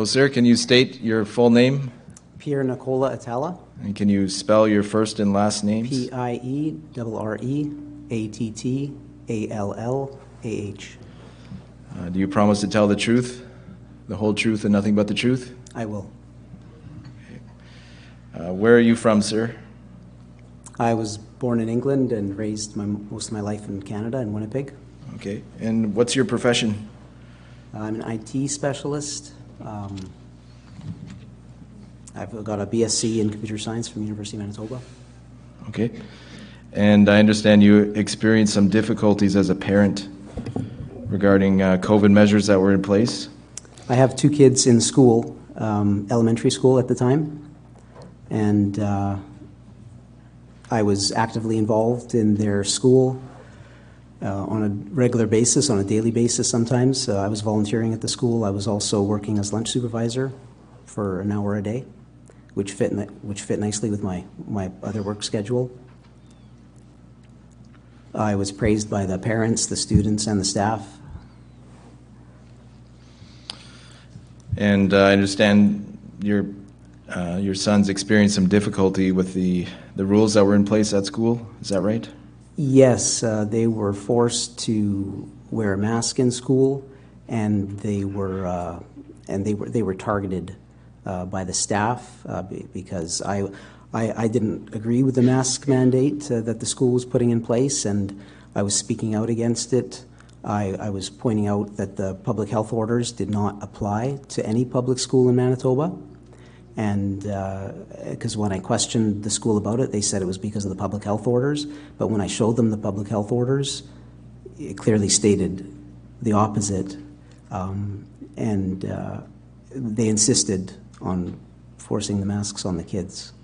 Hello, sir. Can you state your full name? Pierre Nicola Attallah, And can you spell your first and last names? P I E R R E A T T A L L A H. Uh, do you promise to tell the truth, the whole truth, and nothing but the truth? I will. Uh, where are you from, sir? I was born in England and raised my, most of my life in Canada, in Winnipeg. Okay. And what's your profession? I'm an IT specialist. Um, I've got a BSc in computer science from University of Manitoba. Okay. And I understand you experienced some difficulties as a parent regarding uh, COVID measures that were in place. I have two kids in school, um, elementary school at the time, and uh, I was actively involved in their school uh, on a regular basis, on a daily basis sometimes. Uh, I was volunteering at the school. I was also working as lunch supervisor for an hour a day, which fit, ni- which fit nicely with my, my other work schedule. I was praised by the parents, the students, and the staff. And uh, I understand your uh, your sons experienced some difficulty with the the rules that were in place at school. Is that right? Yes, uh, they were forced to wear a mask in school, and they were uh, and they were they were targeted uh, by the staff uh, because I, I I didn't agree with the mask mandate uh, that the school was putting in place, and I was speaking out against it. I, I was pointing out that the public health orders did not apply to any public school in Manitoba. And because when I questioned the school about it, they said it was because of the public health orders. But when I showed them the public health orders, it clearly stated the opposite. Um, and uh, they insisted on forcing the masks on the kids.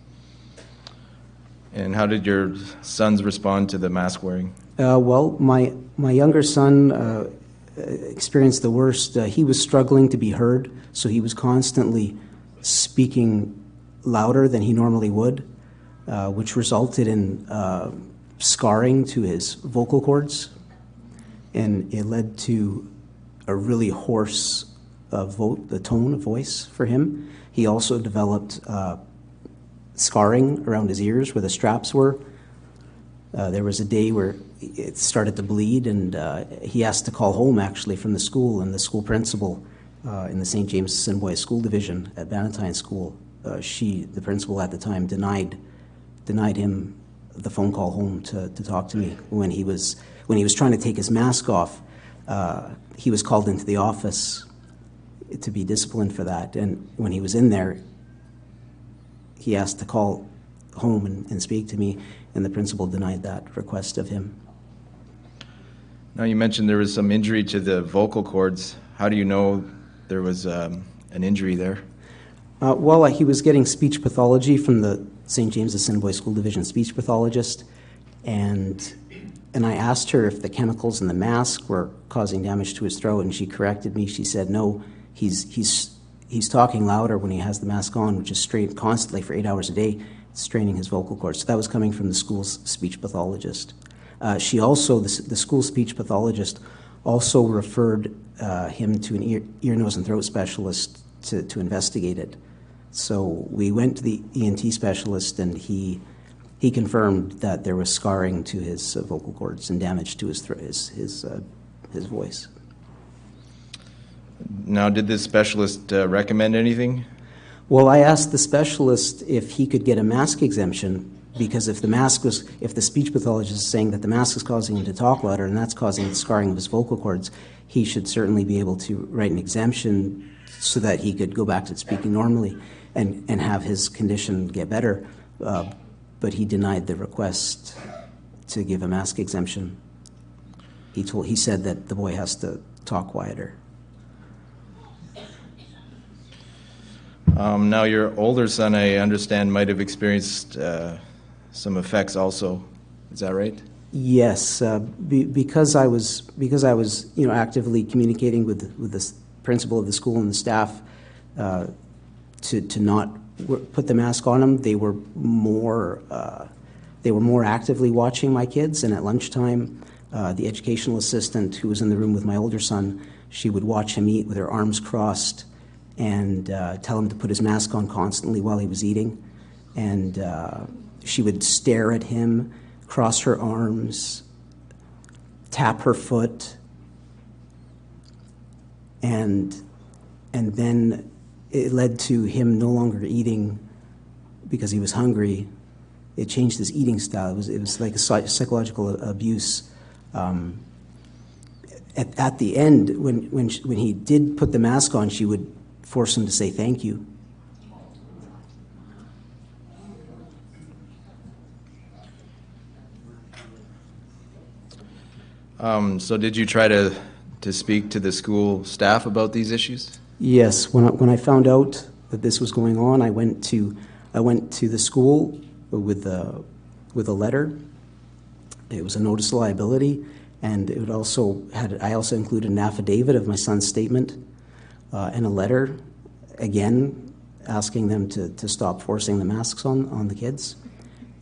And how did your sons respond to the mask wearing? Uh, well, my, my younger son uh, experienced the worst. Uh, he was struggling to be heard, so he was constantly speaking louder than he normally would, uh, which resulted in uh, scarring to his vocal cords. And it led to a really hoarse uh, vo- the tone of voice for him. He also developed uh, scarring around his ears where the straps were. Uh, there was a day where it started to bleed, and uh, he asked to call home actually from the school, and the school principal uh, in the St. James Assiniboia School Division at Bannatyne School, uh, she, the principal at the time, denied denied him the phone call home to, to talk to me when he was when he was trying to take his mask off. Uh, he was called into the office to be disciplined for that, and when he was in there, he asked to call home and, and speak to me, and the principal denied that request of him. Now you mentioned there was some injury to the vocal cords. How do you know there was um, an injury there? Uh, well, he was getting speech pathology from the St. James Assiniboia School Division speech pathologist, and and I asked her if the chemicals in the mask were causing damage to his throat, and she corrected me. She said, "No, he's he's he's talking louder when he has the mask on, which is strained constantly for eight hours a day, straining his vocal cords." So that was coming from the school's speech pathologist. Uh, she also, the, the school speech pathologist, also referred uh, him to an ear, ear, nose, and throat specialist to, to investigate it. So we went to the ENT specialist, and he he confirmed that there was scarring to his uh, vocal cords and damage to his thro- his his, uh, his voice. Now, did this specialist uh, recommend anything? Well, I asked the specialist if he could get a mask exemption because if the mask was, if the speech pathologist is saying that the mask is causing him to talk louder and that's causing the scarring of his vocal cords, he should certainly be able to write an exemption so that he could go back to speaking normally and, and have his condition get better. Uh, but he denied the request to give a mask exemption. He told, he said that the boy has to talk quieter. Um, now, your older son, I understand, might have experienced uh, some effects also. Is that right? Yes, uh, be, because I was because I was you know actively communicating with with the principal of the school and the staff uh, to to not put the mask on them. They were more uh, they were more actively watching my kids, and at lunchtime, uh, the educational assistant who was in the room with my older son, she would watch him eat with her arms crossed and uh, tell him to put his mask on constantly while he was eating. And uh, she would stare at him, cross her arms, tap her foot, and and then it led to him no longer eating because he was hungry. It changed his eating style. It was it was like a psychological abuse. Um, at, at the end, when when she, when he did put the mask on, she would force him to say thank you. Um, so did you try to, to speak to the school staff about these issues? Yes, when I, when I found out that this was going on, I went to I went to the school with a with a letter. It was a notice of liability, and it also had I also included an affidavit of my son's statement uh, and a letter, again asking them to, to stop forcing the masks on on the kids.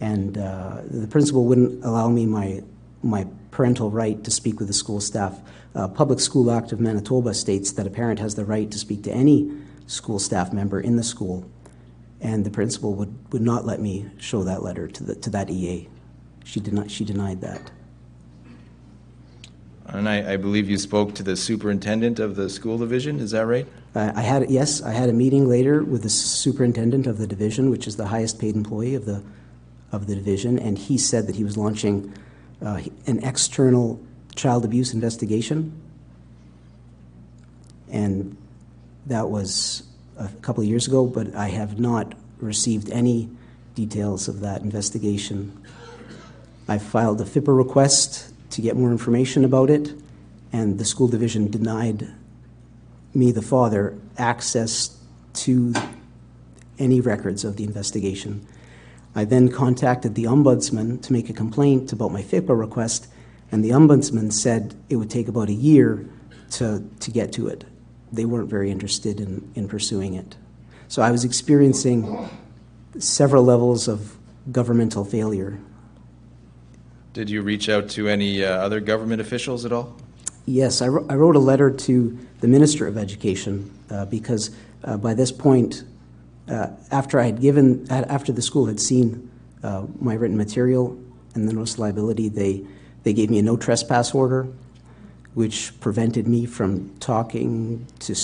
And uh, the principal wouldn't allow me my my parental right to speak with the school staff. Uh, Public School Act of Manitoba states that a parent has the right to speak to any school staff member in the school, and the principal would, would not let me show that letter to, the, to that EA. She, did not, she denied that. And I, I believe you spoke to the superintendent of the school division, is that right? Uh, I had, yes, I had a meeting later with the superintendent of the division, which is the highest paid employee of the, of the division, and he said that he was launching uh, an external child abuse investigation. And that was a couple of years ago, but I have not received any details of that investigation. I filed a FIPA request to get more information about it, and the school division denied me, the father, access to any records of the investigation. I then contacted the ombudsman to make a complaint about my FIPA request, and the ombudsman said it would take about a year to, to get to it. They weren't very interested in, in pursuing it. So I was experiencing several levels of governmental failure. Did you reach out to any uh, other government officials at all? Yes, I, I wrote a letter to the Minister of Education uh, because uh, by this point, uh, after I had given, after the school had seen uh, my written material and the notice of liability, they, they gave me a no trespass order, which prevented me from talking to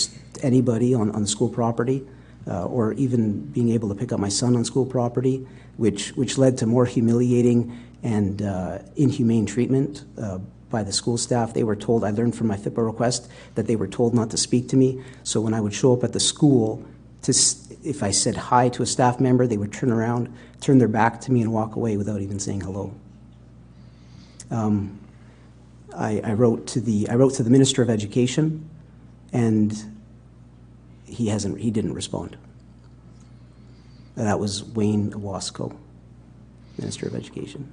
anybody on, on the school property uh, or even being able to pick up my son on school property, which, which led to more humiliating and uh, inhumane treatment uh, by the school staff. They were told, I learned from my FIPA request that they were told not to speak to me. So when I would show up at the school, to, if I said hi to a staff member, they would turn around, turn their back to me, and walk away without even saying hello. Um, I, I wrote to the I wrote to the Minister of Education, and he hasn't he didn't respond. That was Wayne Ewasko, Minister of Education.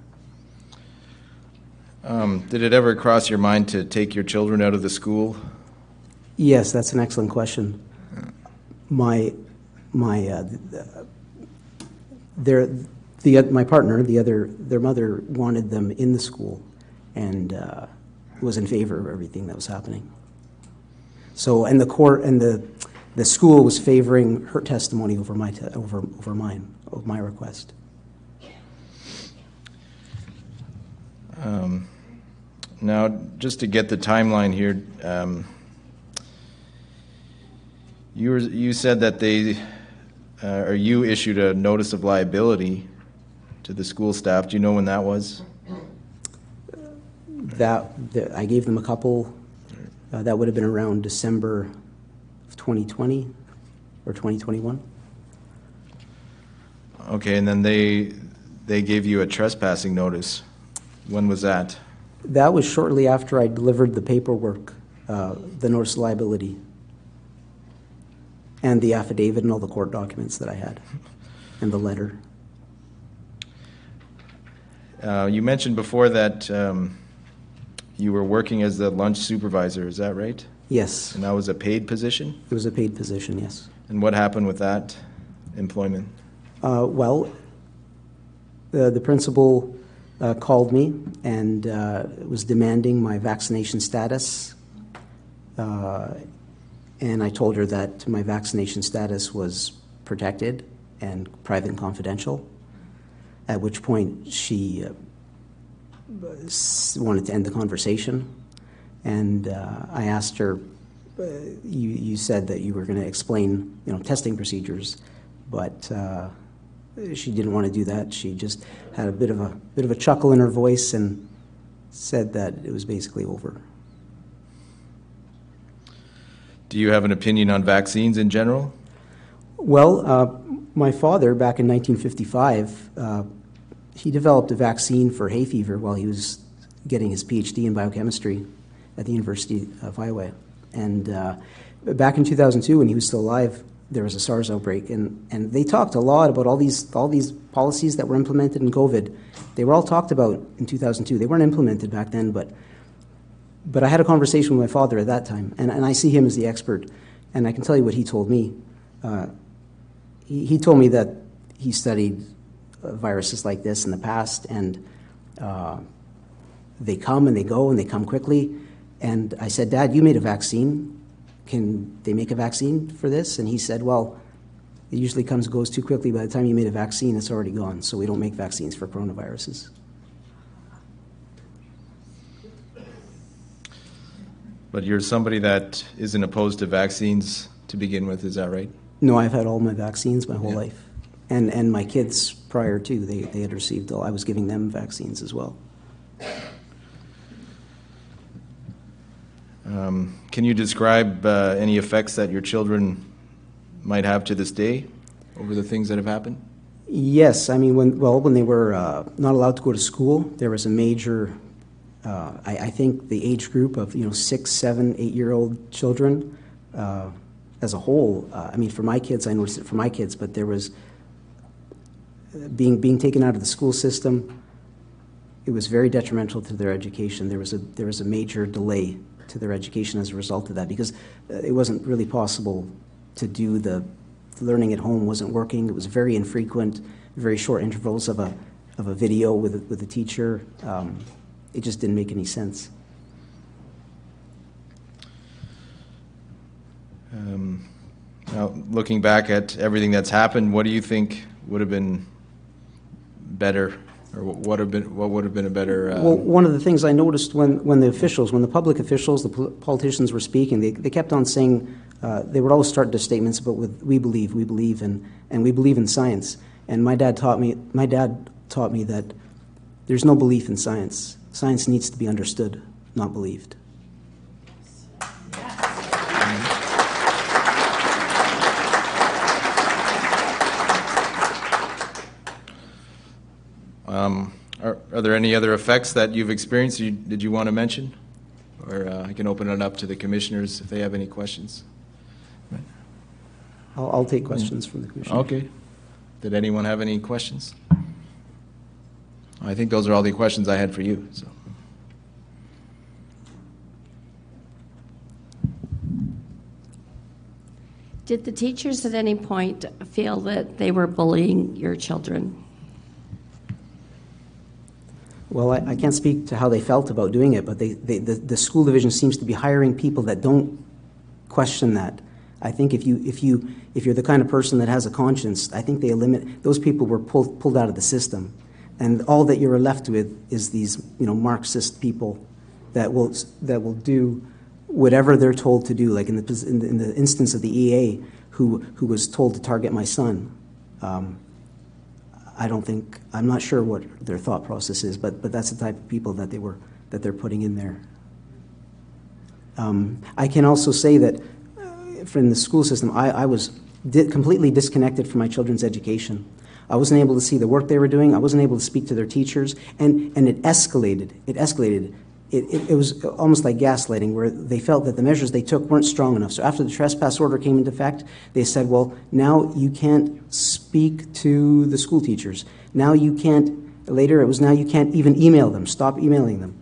Um, did it ever cross your mind to take your children out of the school? Yes, that's an excellent question. My my uh, their the my partner, the other their mother wanted them in the school, and uh, was in favor of everything that was happening. So, and the court and the the school was favoring her testimony over my te- over over mine my request. Um, now, just to get the timeline here, um, you were, you said that they uh, or you issued a notice of liability to the school staff. Do you know when that was? That, that I gave them a couple. Uh, that would have been around December of 2020 or 2021. Okay, and then they they gave you a trespassing notice. When was that? That was shortly after I delivered the paperwork, uh, the notice of liability, and the affidavit and all the court documents that I had, and the letter. Uh, you mentioned before that um, you were working as the lunch supervisor. Is that right? Yes, And that was a paid position. it was a paid position, yes. And what happened with that employment? Uh, well, the, the principal uh, called me and uh, was demanding my vaccination status. And I told her that my vaccination status was protected and private and confidential. At which point she uh, wanted to end the conversation, and uh, I asked her, uh, "You you said that you were going to explain, you know, testing procedures, but." Uh, she didn't want to do that. She just had a bit of a bit of a chuckle in her voice and said that it was basically over. Do you have an opinion on vaccines in general? Well, uh, my father, back in 1955, uh, he developed a vaccine for hay fever while he was getting his PhD in biochemistry at the University of Iowa. And uh, back in 2002, when he was still alive, there was a SARS outbreak, and, and they talked a lot about all these all these policies that were implemented in COVID. They were all talked about in 2002. They weren't implemented back then, but but I had a conversation with my father at that time, and, and I see him as the expert, and I can tell you what he told me. Uh, he, he told me that he studied uh, viruses like this in the past, and uh, they come and they go and they come quickly. And I said, Dad, you made a vaccine. Can they make a vaccine for this? And he said, Well, it usually comes goes too quickly. By the time you made a vaccine, it's already gone. So we don't make vaccines for coronaviruses. But you're somebody that isn't opposed to vaccines to begin with, is that right? No, I've had all my vaccines my whole Yeah. life. And, and my kids prior to, they, they had received all, I was giving them vaccines as well. Um, can you describe uh, any effects that your children might have to this day over the things that have happened? Yes, I mean, when, well, when they were uh, not allowed to go to school, there was a major, uh, I, I think the age group of, you know, six, seven, eight-year-old children uh, as a whole, uh, I mean, for my kids, I noticed it for my kids, but there was uh, being, being taken out of the school system, it was very detrimental to their education. There was a, there was a major delay to their education as a result of that because uh, it wasn't really possible to do the learning at home wasn't working. It was very infrequent, very short intervals of a, of a video with a, with a teacher. Um, it just didn't make any sense. Um, now, looking back at everything that's happened, what do you think would have been better, or what would have been what would have been a better? Uh, Well, one of the things I noticed when, when the officials, when the public officials, the politicians were speaking, they, they kept on saying, uh, they would always start their statements about with "we believe, we believe," and, and we believe in science. And my dad taught me, my dad taught me that there's no belief in science. Science needs to be understood, not believed. um, are, are there any other effects that you've experienced? You, did you want to mention, or uh, I can open it up to the commissioners if they have any questions? I'll, I'll take questions from the commissioners. Okay. Did anyone have any questions? I think those are all the questions I had for you. So. Did the teachers at any point feel that they were bullying your children? Well, I, I can't speak to how they felt about doing it, but they, they, the, the school division seems to be hiring people that don't question that. I think if you if you if you're the kind of person that has a conscience, I think they eliminate those people were pulled pulled out of the system, and all that you're left with is these you know Marxist people that will that will do whatever they're told to do. Like in the in the, in the instance of the EA, who who was told to target my son. Um, I don't think I'm not sure what their thought process is, but but that's the type of people that they were that they're putting in there. Um, I can also say that uh, from the school system, I, I was di- completely disconnected from my children's education. I wasn't able to see the work they were doing. I wasn't able to speak to their teachers, and and it escalated. It escalated. It, it, it was almost like gaslighting, where they felt that the measures they took weren't strong enough. So after the trespass order came into effect, they said, "Well, now you can't speak to the school teachers. Now you can't." Later, it was now you can't even email them. Stop emailing them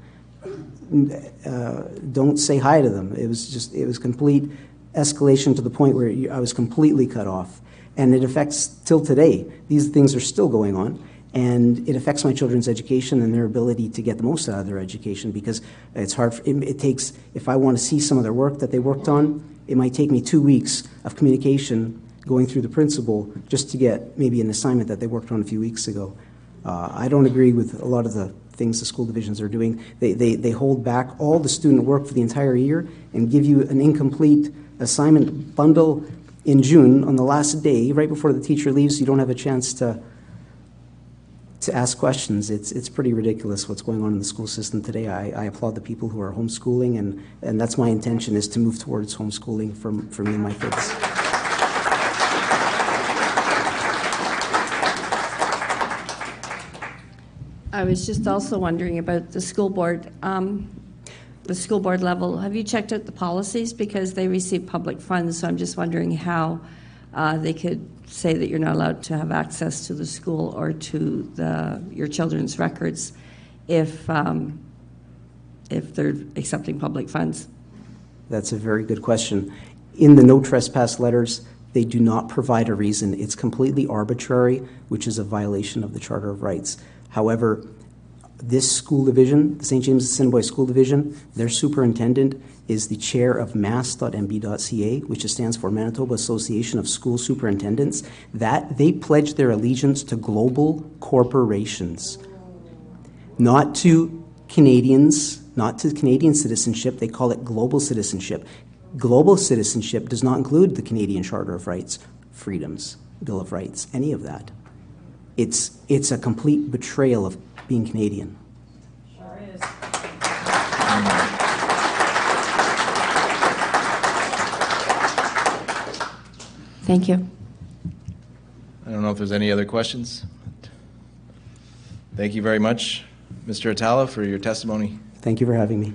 uh, don't say hi to them. It was just, it was complete escalation to the point where I was completely cut off. And it affects till today. These things are still going on. And it affects my children's education and their ability to get the most out of their education because it's hard. For, it, it takes, if I want to see some of their work that they worked on, it might take me two weeks of communication going through the principal just to get maybe an assignment that they worked on a few weeks ago. Uh, I don't agree with a lot of the things the school divisions are doing. They, they, they hold back all the student work for the entire year and give you an incomplete assignment bundle in June on the last day, right before the teacher leaves. You don't have a chance to, to ask questions. It's, it's pretty ridiculous what's going on in the school system today. I, I applaud the people who are homeschooling, and, and that's my intention is to move towards homeschooling for, for me and my kids. I was just also wondering about the school board, um, the school board level. Have you checked out the policies? Because they receive public funds, so I'm just wondering how uh, they could say that you're not allowed to have access to the school or to the, your children's records if, um, if they're accepting public funds. That's a very good question. In the no trespass letters, they do not provide a reason. It's completely arbitrary, which is a violation of the Charter of Rights. However, this school division, the St. James Assiniboine School Division, their superintendent is the chair of mass.mb.ca, which stands for Manitoba Association of School Superintendents. That they pledge their allegiance to global corporations, not to Canadians, not to Canadian citizenship. They call it global citizenship. Global citizenship does not include the Canadian Charter of Rights, freedoms, Bill of Rights, any of that. It's, it's a complete betrayal of being Canadian. Sure is. Thank you. I don't know if there's any other questions. Thank you very much, Mr. Attallah, for your testimony. Thank you for having me.